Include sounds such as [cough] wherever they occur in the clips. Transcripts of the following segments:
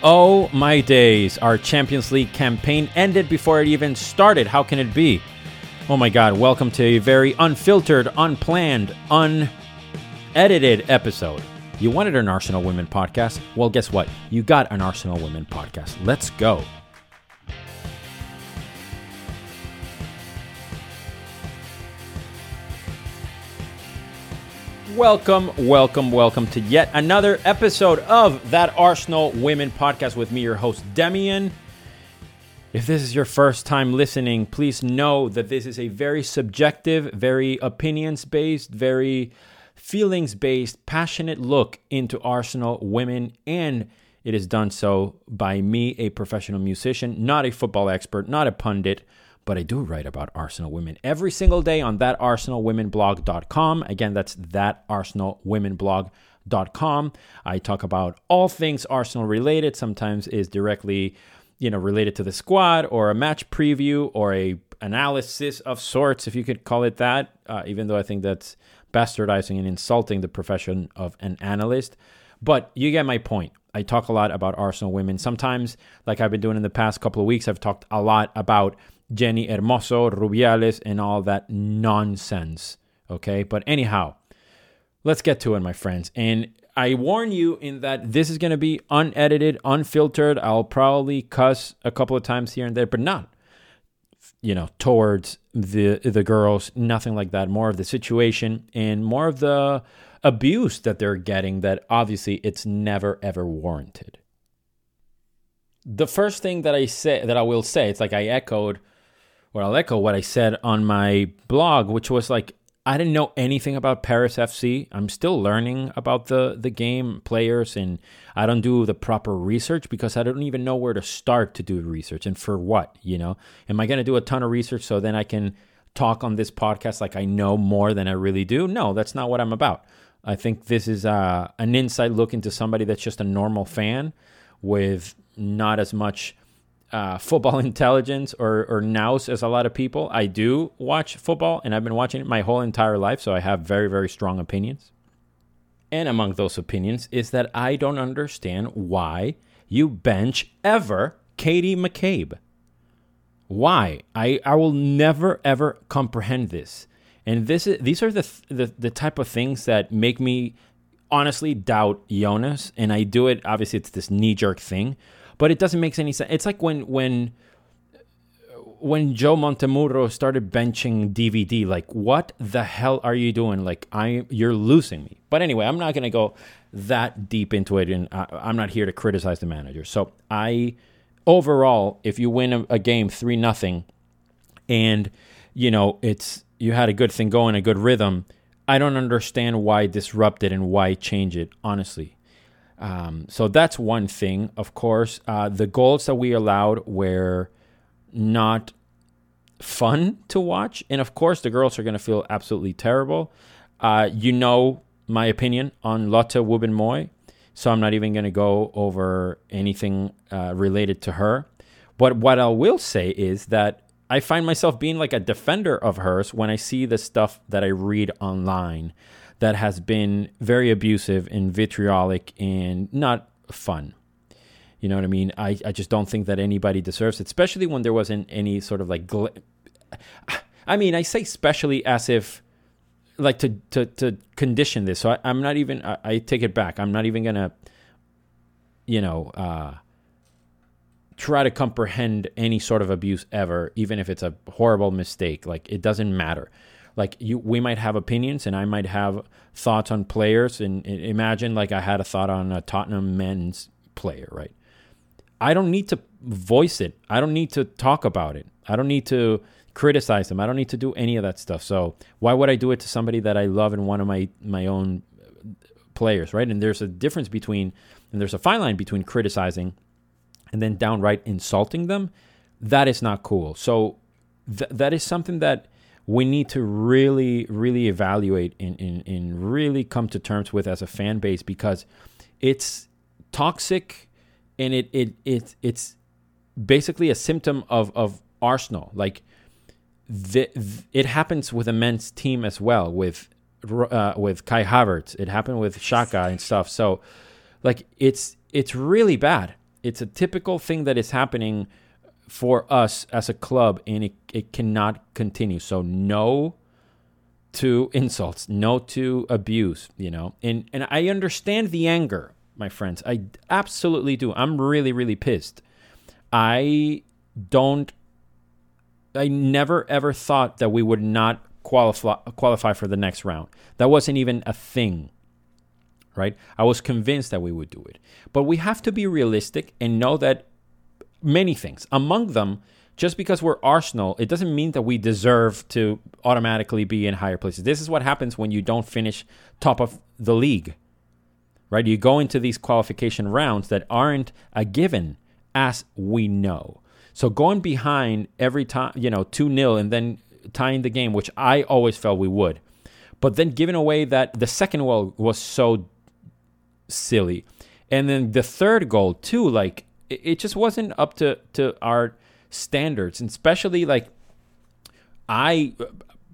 Oh my days, our Champions League campaign ended before it even started. How can it be? Oh my god, welcome to a very unfiltered, unplanned, unedited episode. You wanted an Arsenal Women podcast? Well, guess what? You got an Arsenal Women podcast. Let's go. Welcome, welcome, welcome to yet another episode of that Arsenal Women podcast with me, your host, Demian. If this is your first time listening, please know that this is a very subjective, very opinions based, very feelings based, passionate look into Arsenal women, and it is done so by me, a professional musician, not a football expert, not a pundit but I do write about Arsenal women every single day on that arsenalwomenblog.com. Again, that's that arsenalwomenblog.com. I talk about all things Arsenal related, sometimes is directly, you know, related to the squad or a match preview or a analysis of sorts, if you could call it that, uh, even though I think that's bastardizing and insulting the profession of an analyst. But you get my point. I talk a lot about Arsenal women. Sometimes, like I've been doing in the past couple of weeks, I've talked a lot about Jenni Hermoso, Rubiales, and all that nonsense. Okay, but anyhow, let's get to it, my friends. And I warn you in that this is going to be unedited, unfiltered. I'll probably cuss a couple of times here and there, but not, you know, towards the the girls. Nothing like that. More of the situation and more of the abuse that they're getting. That obviously it's never ever warranted. The first thing that I say that I will say, it's like I echoed or I'll echo what I said on my blog, which was like, I didn't know anything about Paris FC. I'm still learning about the, the game, players, and I don't do the proper research because I don't even know where to start to do research and for what, you know? Am I going to do a ton of research so then I can talk on this podcast like I know more than I really do? No, that's not what I'm about. I think this is uh, an inside look into somebody that's just a normal fan with not as much uh, football [laughs] intelligence or, or nous as a lot of people. I do watch football and I've been watching it my whole entire life, so I have very, very strong opinions. And among those opinions is that I don't understand why you bench ever Katie McCabe. Why? I, I will never ever comprehend this. And this is, these are the, the the type of things that make me honestly doubt Jonas. And I do it. Obviously, it's this knee jerk thing but it doesn't make any sense. It's like when when when Joe Montemurro started benching DVD, like what the hell are you doing? Like I, you're losing me. But anyway, I'm not gonna go that deep into it, and I, I'm not here to criticize the manager. So I, overall, if you win a, a game three nothing, and you know it's you had a good thing going, a good rhythm. I don't understand why disrupt it and why change it. Honestly, um, so that's one thing. Of course, uh, the goals that we allowed were not fun to watch, and of course, the girls are going to feel absolutely terrible. Uh, you know my opinion on Lotte Wubben-Moy, so I'm not even going to go over anything uh, related to her. But what I will say is that I find myself being like a defender of hers when I see the stuff that I read online that has been very abusive and vitriolic and not fun. You know what I mean? I, I just don't think that anybody deserves it, especially when there wasn't any sort of like. Gl- I mean, I say especially as if like to to to condition this. So I, am not even. I, I, take it back. I'm not even gonna. You know, uh, try to comprehend any sort of abuse ever, even if it's a horrible mistake. Like it doesn't matter like you we might have opinions and I might have thoughts on players and, imagine like I had a thought on a Tottenham men's player, right? I don't need to voice it. I don't need to talk about it. I don't need to criticize them. I don't need to do any of that stuff. So why would I do it to somebody that I love and one of my my own players, right? And there's a difference between and there's a fine line between criticizing and then downright insulting them. That is not cool. So th- that is something that we need to really, really evaluate and, and, and really come to terms with as a fan base because it's toxic and it, it, it it's basically a symptom of, of Arsenal. Like the, it happens with a men's team as well with uh, with Kai Havertz. It happened with Xhaka and stuff. So like it's it's really bad. It's a typical thing that is happening for us as a club, and it, it cannot continue. So, no to insults, no to abuse, you know. And and I understand the anger, my friends. I absolutely do. I'm really really pissed. I don't I never ever thought that we would not qualify qualify for the next round. That wasn't even a thing. Right? I was convinced that we would do it. But we have to be realistic and know that many things, among them just because we're Arsenal, it doesn't mean that we deserve to automatically be in higher places. This is what happens when you don't finish top of the league. Right? You go into these qualification rounds that aren't a given as we know. So going behind every time, you know, 2 0 and then tying the game, which I always felt we would. But then giving away that the second goal was so silly. And then the third goal, too, like it, it just wasn't up to, to our standards, and especially like I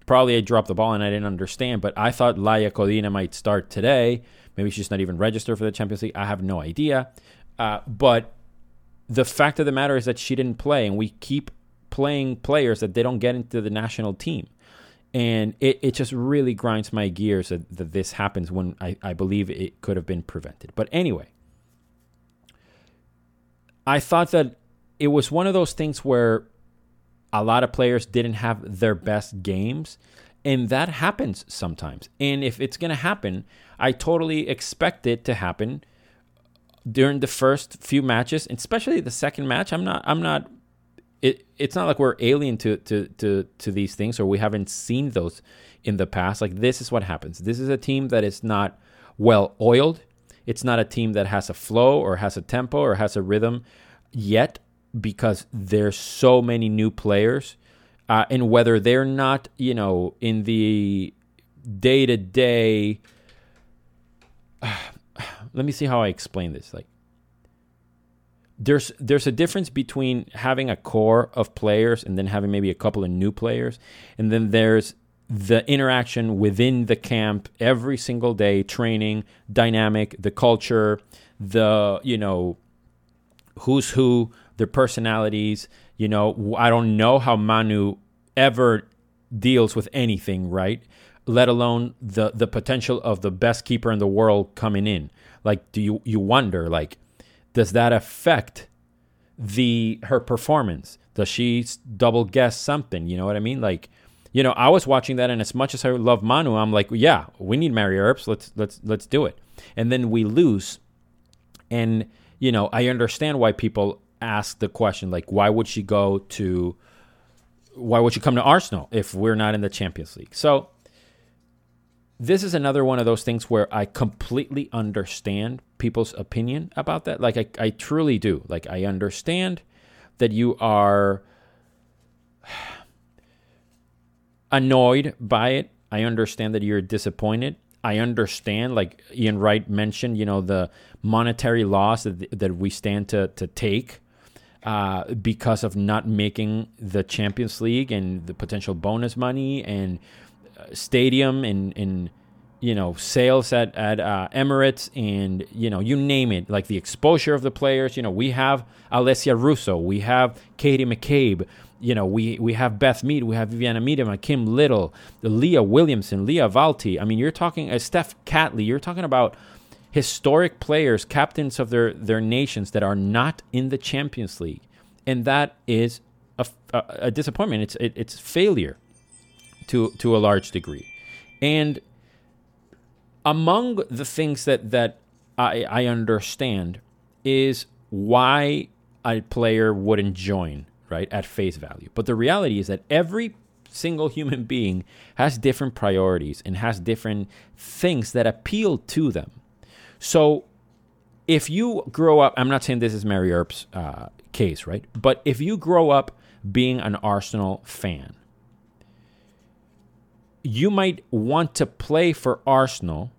probably I dropped the ball and I didn't understand, but I thought Laia Codina might start today. Maybe she's not even registered for the Champions League. I have no idea. Uh, but the fact of the matter is that she didn't play, and we keep playing players that they don't get into the national team. And it, it just really grinds my gears that, that this happens when I, I believe it could have been prevented. But anyway, I thought that it was one of those things where a lot of players didn't have their best games and that happens sometimes. And if it's going to happen i totally expect it to happen during the first few matches especially the second match. I'm not i'm not it, it's not like we're alien to, to to to these things or we haven't seen those in the past. Like this is what happens. This is a team that is not well oiled it's not a team that has a flow or has a tempo or has a rhythm yet because there's so many new players, uh, and whether they're not, you know, in the day to day. Let me see how I explain this. Like, there's there's a difference between having a core of players and then having maybe a couple of new players, and then there's the interaction within the camp every single day, training, dynamic, the culture, the you know, who's who their personalities. You know, I don't know how Manu ever deals with anything, right? Let alone the the potential of the best keeper in the world coming in. Like, do you you wonder like, does that affect the her performance? Does she double guess something? You know what I mean? Like, you know, I was watching that, and as much as I love Manu, I'm like, yeah, we need Mary Earps. Let's let's let's do it. And then we lose, and you know, I understand why people ask the question like, why would she go to? Why would she come to Arsenal if we're not in the Champions League? So this is another one of those things where I completely understand people's opinion about that. Like I, I truly do. Like I understand that you are annoyed by it. I understand that you're disappointed. I understand, like Ian Wright mentioned, you know, the monetary loss that, that we stand to, to take uh, because of not making the Champions League and the potential bonus money and uh, stadium and, and you know sales at at uh, Emirates and you know you name it like the exposure of the players you know we have Alessia Russo we have Katie McCabe you know we we have Beth Mead we have Vivianne Miedema Kim Little Leah Williamson Lia Wälti. I mean you're talking uh, Steph Catley you're talking about historic players, captains of their, their nations that are not in the Champions League. And that is a, a, a disappointment. It's, it, it's failure to, to a large degree. And among the things that, that I, I understand is why a player wouldn't join, right, at face value. But the reality is that every single human being has different priorities and has different things that appeal to them. So if you grow up, I'm not saying this is Mary Earp's uh, case, right? But if you grow up being an Arsenal fan, you might want to play for Arsenal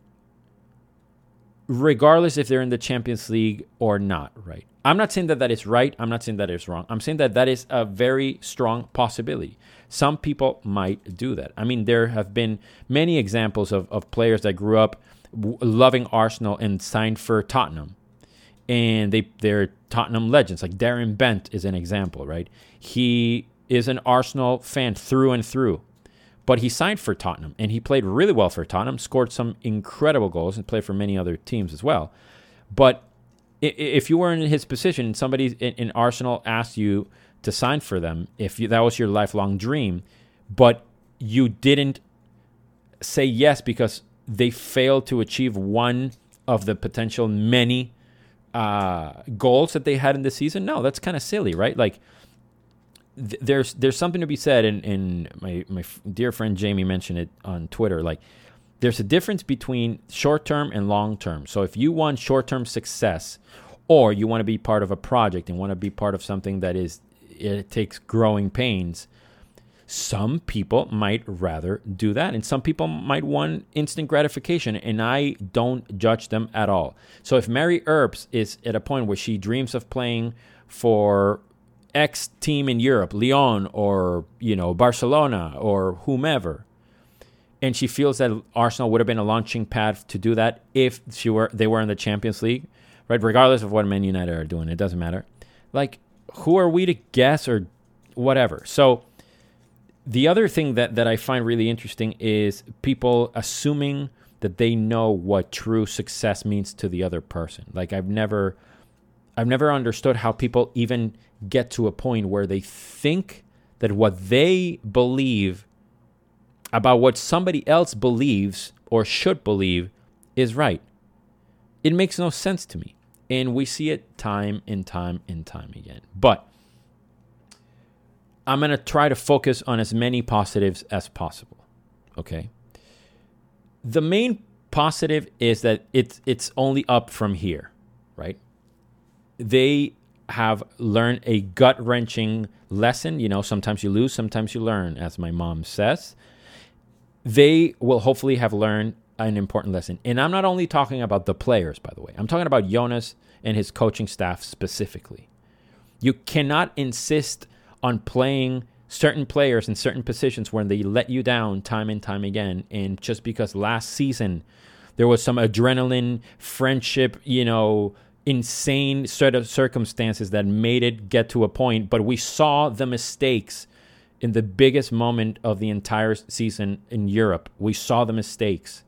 regardless if they're in the Champions League or not, right? I'm not saying that that is right. I'm not saying that is wrong. I'm saying that that is a very strong possibility. Some people might do that. I mean, there have been many examples of, of players that grew up loving Arsenal and signed for Tottenham. and they they're Tottenham legends. Like Darren Bent is an example, right? He is an Arsenal fan through and through, but he signed for Tottenham and he played really well for Tottenham, scored some incredible goals, and played for many other teams as well. But if you were in his position and somebody in Arsenal asked you to sign for them, if that was your lifelong dream, but you didn't say yes because they failed to achieve one of the potential many uh, goals that they had in the season, no, that's kind of silly, right? Like th- there's there's something to be said, and, and my my dear friend Jamie mentioned it on Twitter. Like there's a difference between short term and long term. So if you want short term success, or you want to be part of a project and want to be part of something that is it takes growing pains some people might rather do that, and some people might want instant gratification, and I don't judge them at all. So if Mary Earps is at a point where she dreams of playing for X team in Europe, Lyon or you know Barcelona or whomever, and she feels that Arsenal would have been a launching pad to do that if she were they were in the Champions League, right? Regardless of what Man United are doing, it doesn't matter. Like, who are we to guess or whatever? So the other thing that, that I find really interesting is people assuming that they know what true success means to the other person. Like I've never I've never understood how people even get to a point where they think that what they believe about what somebody else believes or should believe is right. It makes no sense to me. And we see it time and time and time again. But I'm going to try to focus on as many positives as possible. Okay. The main positive is that it's it's only up from here, right? They have learned a gut wrenching lesson. You know, sometimes you lose, sometimes you learn, as my mom says. They will hopefully have learned an important lesson. And I'm not only talking about the players, by the way, I'm talking about Jonas and his coaching staff specifically. You cannot insist on playing certain players in certain positions when they let you down time and time again. And just because last season there was some adrenaline, friendship, you know, insane set of circumstances that made it get to a point, but we saw the mistakes in the biggest moment of the entire season in Europe. We saw the mistakes.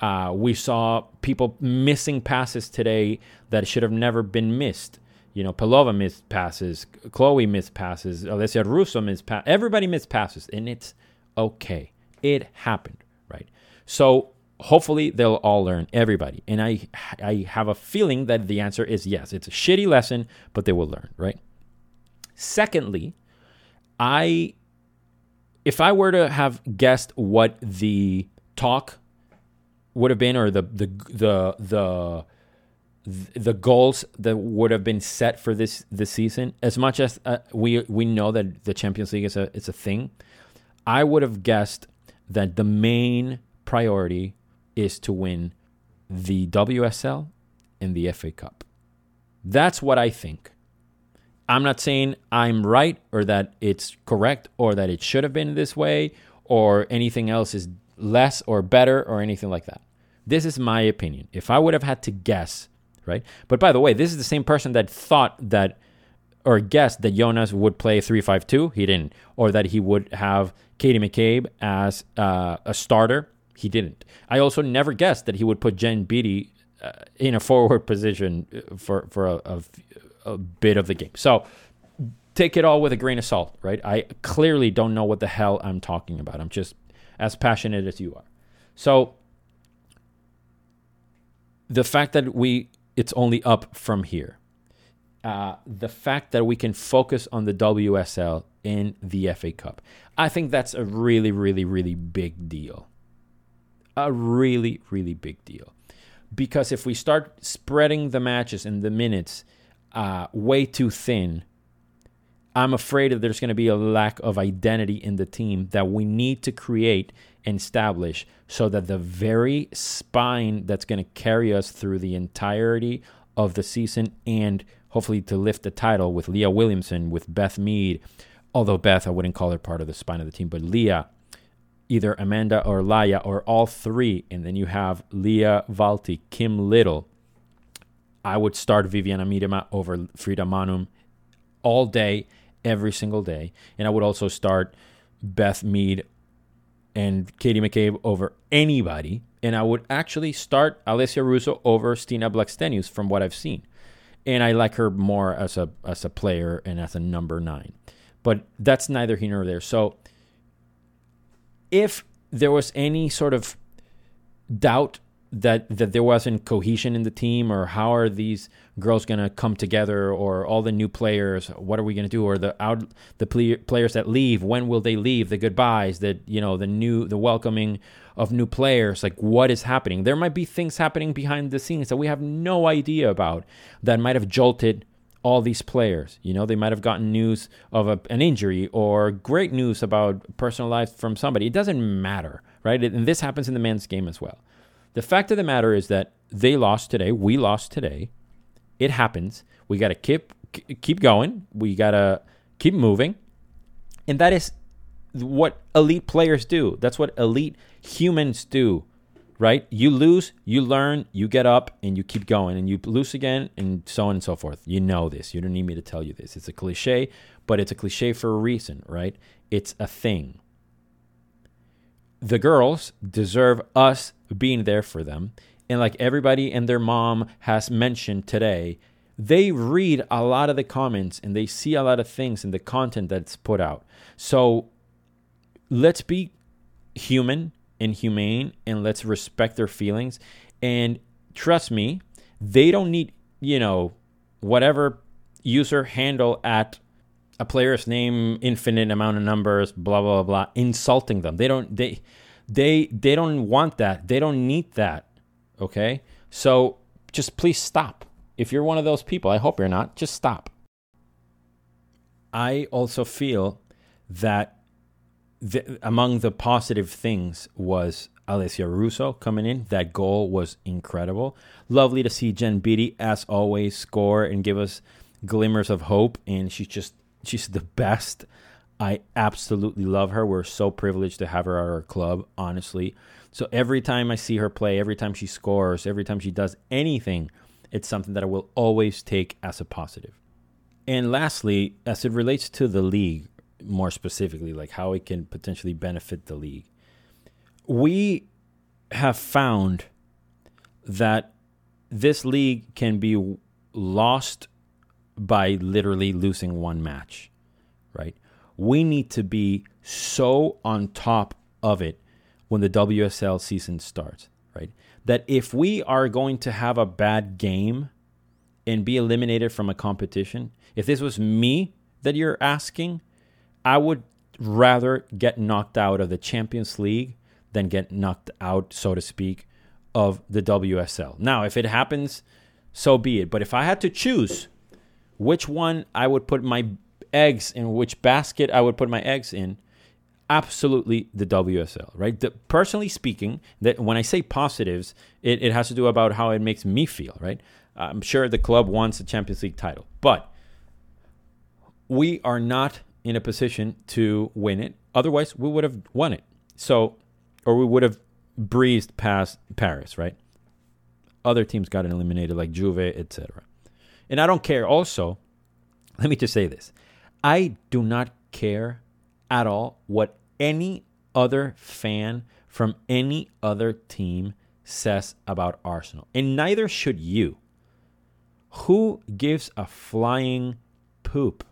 Uh, we saw people missing passes today that should have never been missed. You know, Pelova missed passes, Chloe missed passes, Alessia Russo missed passes. Everybody missed passes, and it's okay. It happened, right? So hopefully they'll all learn, everybody. And I, I have a feeling that the answer is yes. It's a shitty lesson, but they will learn, right? Secondly, I, if I were to have guessed what the talk would have been, or the the the the the goals that would have been set for this this season, as much as uh, we we know that the Champions League is a it's a thing, I would have guessed that the main priority is to win the WSL and the FA Cup. That's what I think. I'm not saying I'm right or that it's correct or that it should have been this way or anything else is less or better or anything like that. This is my opinion. If I would have had to guess right? But by the way, this is the same person that thought that or guessed that Jonas would play 3-5-2. He didn't. Or that he would have Katie McCabe as uh, a starter. He didn't. I also never guessed that he would put Jen Beattie uh, in a forward [laughs] position uh, for, for a, a, a bit of the game. So take it all with a grain of salt, right? I clearly don't know what the hell I'm talking about. I'm just as passionate as you are. So the fact that we it's only up from here. Uh, the fact that we can focus on the WSL in the FA Cup, I think that's a really, really, really big deal. A really, really big deal. Because if we start spreading the matches and the minutes uh, way too thin, I'm afraid that there's going to be a lack of identity in the team that we need to create and establish so that the very spine that's going to carry us through the entirety of the season and hopefully to lift the title with Leah Williamson, with Beth Mead, although Beth, I wouldn't call her part of the spine of the team, but Leah, either Amanda or Laia or all three. And then you have Lia Wälti, Kim Little, I would start Vivianne Miedema over Frida Maanum all day, every single day. And I would also start Beth Mead and Katie McCabe over anybody. And I would actually start Alessia Russo over Stina Blackstenius from what I've seen. And I like her more as a as a player and as a number nine. But that's neither here nor there. So if there was any sort of doubt that that there wasn't cohesion in the team or how are these girls going to come together or all the new players what are we going to do? Or the out the play, players that leave when will they leave? The goodbyes that you know the new the welcoming of new players like what is happening? There might be things happening behind the scenes that we have no idea about that might have jolted all these players. You know they might have gotten news of a, an injury or great news about personal life from somebody. It doesn't matter right? And this happens in the men's game as well the fact of the matter is that they lost today. We lost today. It happens. We got to keep keep going. We got to keep moving. And that is what elite players do. That's what elite humans do. Right? You lose, you learn, you get up and you keep going and you lose again and so on and so forth. You know this. You don't need me to tell you this. It's a cliche, but it's a cliche for a reason, right? It's a thing the girls deserve us being there for them. And like everybody and their mom has mentioned today, they read a lot of the comments and they see a lot of things in the content that's put out. So let's be human and humane and let's respect their feelings. And trust me, they don't need, you know, whatever user handle at a player's name, infinite amount of numbers, blah blah blah, insulting them. They don't they they they don't want that. They don't need that. Okay? So just please stop. If you're one of those people, I hope you're not, just stop. I also feel that the, among the positive things was Alessia Russo coming in. That goal was incredible. Lovely to see Jen Beattie, as always, score and give us glimmers of hope. And she's just she's the best. I absolutely love her. We're so privileged to have her at our club, honestly. So every time I see her play, every time she scores, every time she does anything, it's something that I will always take as a positive. And lastly, as it relates to the league, more specifically, like how it can potentially benefit the league, we have found that this league can be lost by literally losing one match, right? We need to be so on top of it when the WSL season starts, right? That if we are going to have a bad game and be eliminated from a competition, if this was me that you're asking, I would rather get knocked out of the Champions League than get knocked out, so to speak, of the WSL. Now, if it happens, so be it. But if I had to choose which one I would put my eggs in, which basket I would put my eggs in, absolutely the WSL, right? The, personally speaking, that when I say positives, it, it has to do about how it makes me feel, right? I'm sure the club wants a Champions League title, but we are not in a position to win it. Otherwise, we would have won it. So, or we would have breezed past Paris, right? Other teams got eliminated, like Juve, etc. And I don't care also, let me just say this I do not care at all what any other fan from any other team says about Arsenal. And neither should you. Who gives a flying poop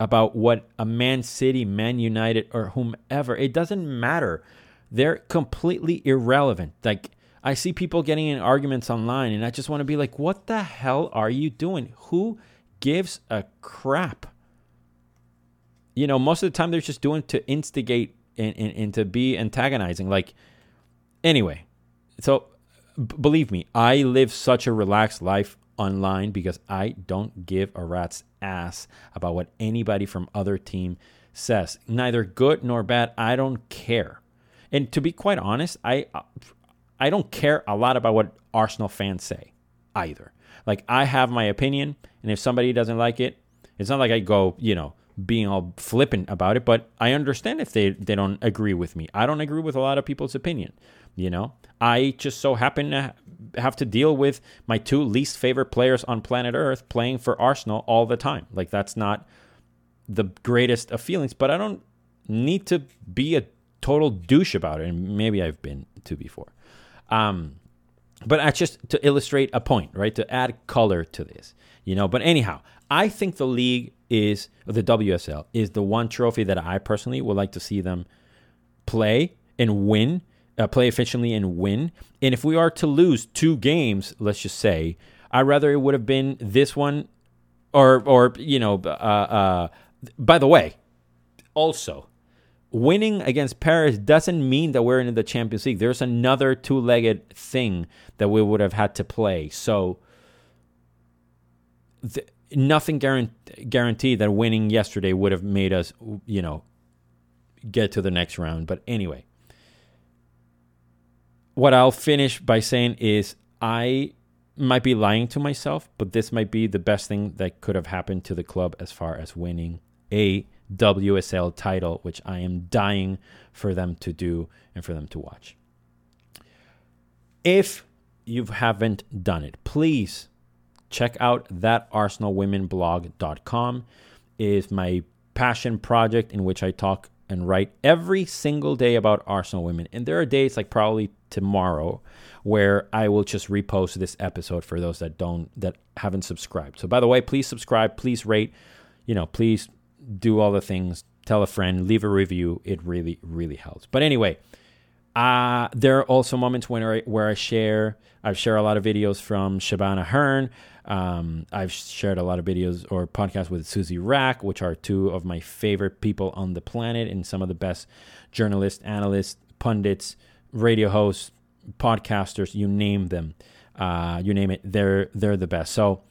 about what a Man City, Man United, or whomever? It doesn't matter. They're completely irrelevant. Like, I see people getting in arguments online, and I just want to be like, what the hell are you doing? Who gives a crap? You know, most of the time they're just doing to instigate and, and, and to be antagonizing. Like, anyway, so b- believe me, I live such a relaxed life online because I don't give a rat's ass about what anybody from other team says. Neither good nor bad. I don't care. And to be quite honest, I uh, I don't care a lot about what Arsenal fans say either. Like I have my opinion, and if somebody doesn't like it, it's not like I go, you know, being all flippant about it, but I understand if they, they don't agree with me. I don't agree with a lot of people's opinion. You know, I just so happen to have to deal with my two least favorite players on planet Earth playing for Arsenal all the time. Like that's not the greatest of feelings, but I don't need to be a total douche about it. And maybe I've been to before. Um, but that's just to illustrate a point, right? To add color to this, you know. But anyhow, I think the league is the WSL is the one trophy that I personally would like to see them play and win, uh, play efficiently and win. And if we are to lose two games, let's just say, I rather it would have been this one, or or you know, uh, uh, by the way, also winning against Paris doesn't mean that we're in the Champions League. There's another two-legged thing that we would have had to play. So th- nothing guarant- guaranteed that winning yesterday would have made us, you know, get to the next round. But anyway, what I'll finish by saying is I might be lying to myself, but this might be the best thing that could have happened to the club as far as winning a WSL title, which I am dying for them to do and for them to watch. If you haven't done it, please check out that arsenalwomenblog.com is my passion project in which I talk and write every single day about Arsenal women. And there are days like probably tomorrow where I will just repost this episode for those that don't that haven't subscribed. So by the way, please subscribe, please rate, you know, please do all the things, tell a friend, leave a review. It really, really helps. But anyway, uh, there are also moments when I, where I share. I've shared a lot of videos from Shabana Hearn. Um, I've shared a lot of videos or podcasts with Suzy Wrack, which are two of my favorite people on the planet and some of the best journalists, analysts, pundits, radio hosts, podcasters. You name them, uh, you name it. They're they're the best. So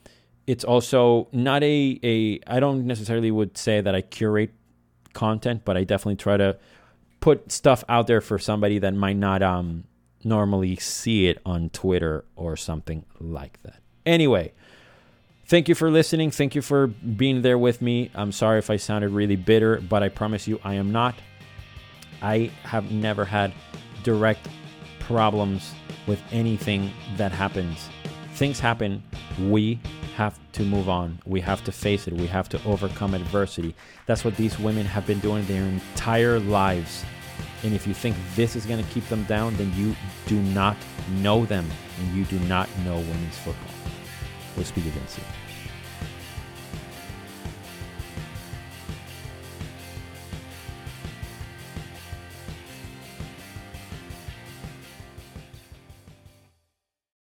it's also not a, a I don't necessarily would say that I curate content, but I definitely try to put stuff out there for somebody that might not um normally see it on Twitter or something like that. Anyway, thank you for listening. Thank you for being there with me. I'm sorry if I sounded really bitter, but I promise you I am not. I have never had direct problems with anything that happens. Things happen. We have to move on. We have to face it. We have to overcome adversity. That's what these women have been doing their entire lives. And if you think this is going to keep them down, then you do not know them and you do not know women's football. We'll speak again soon.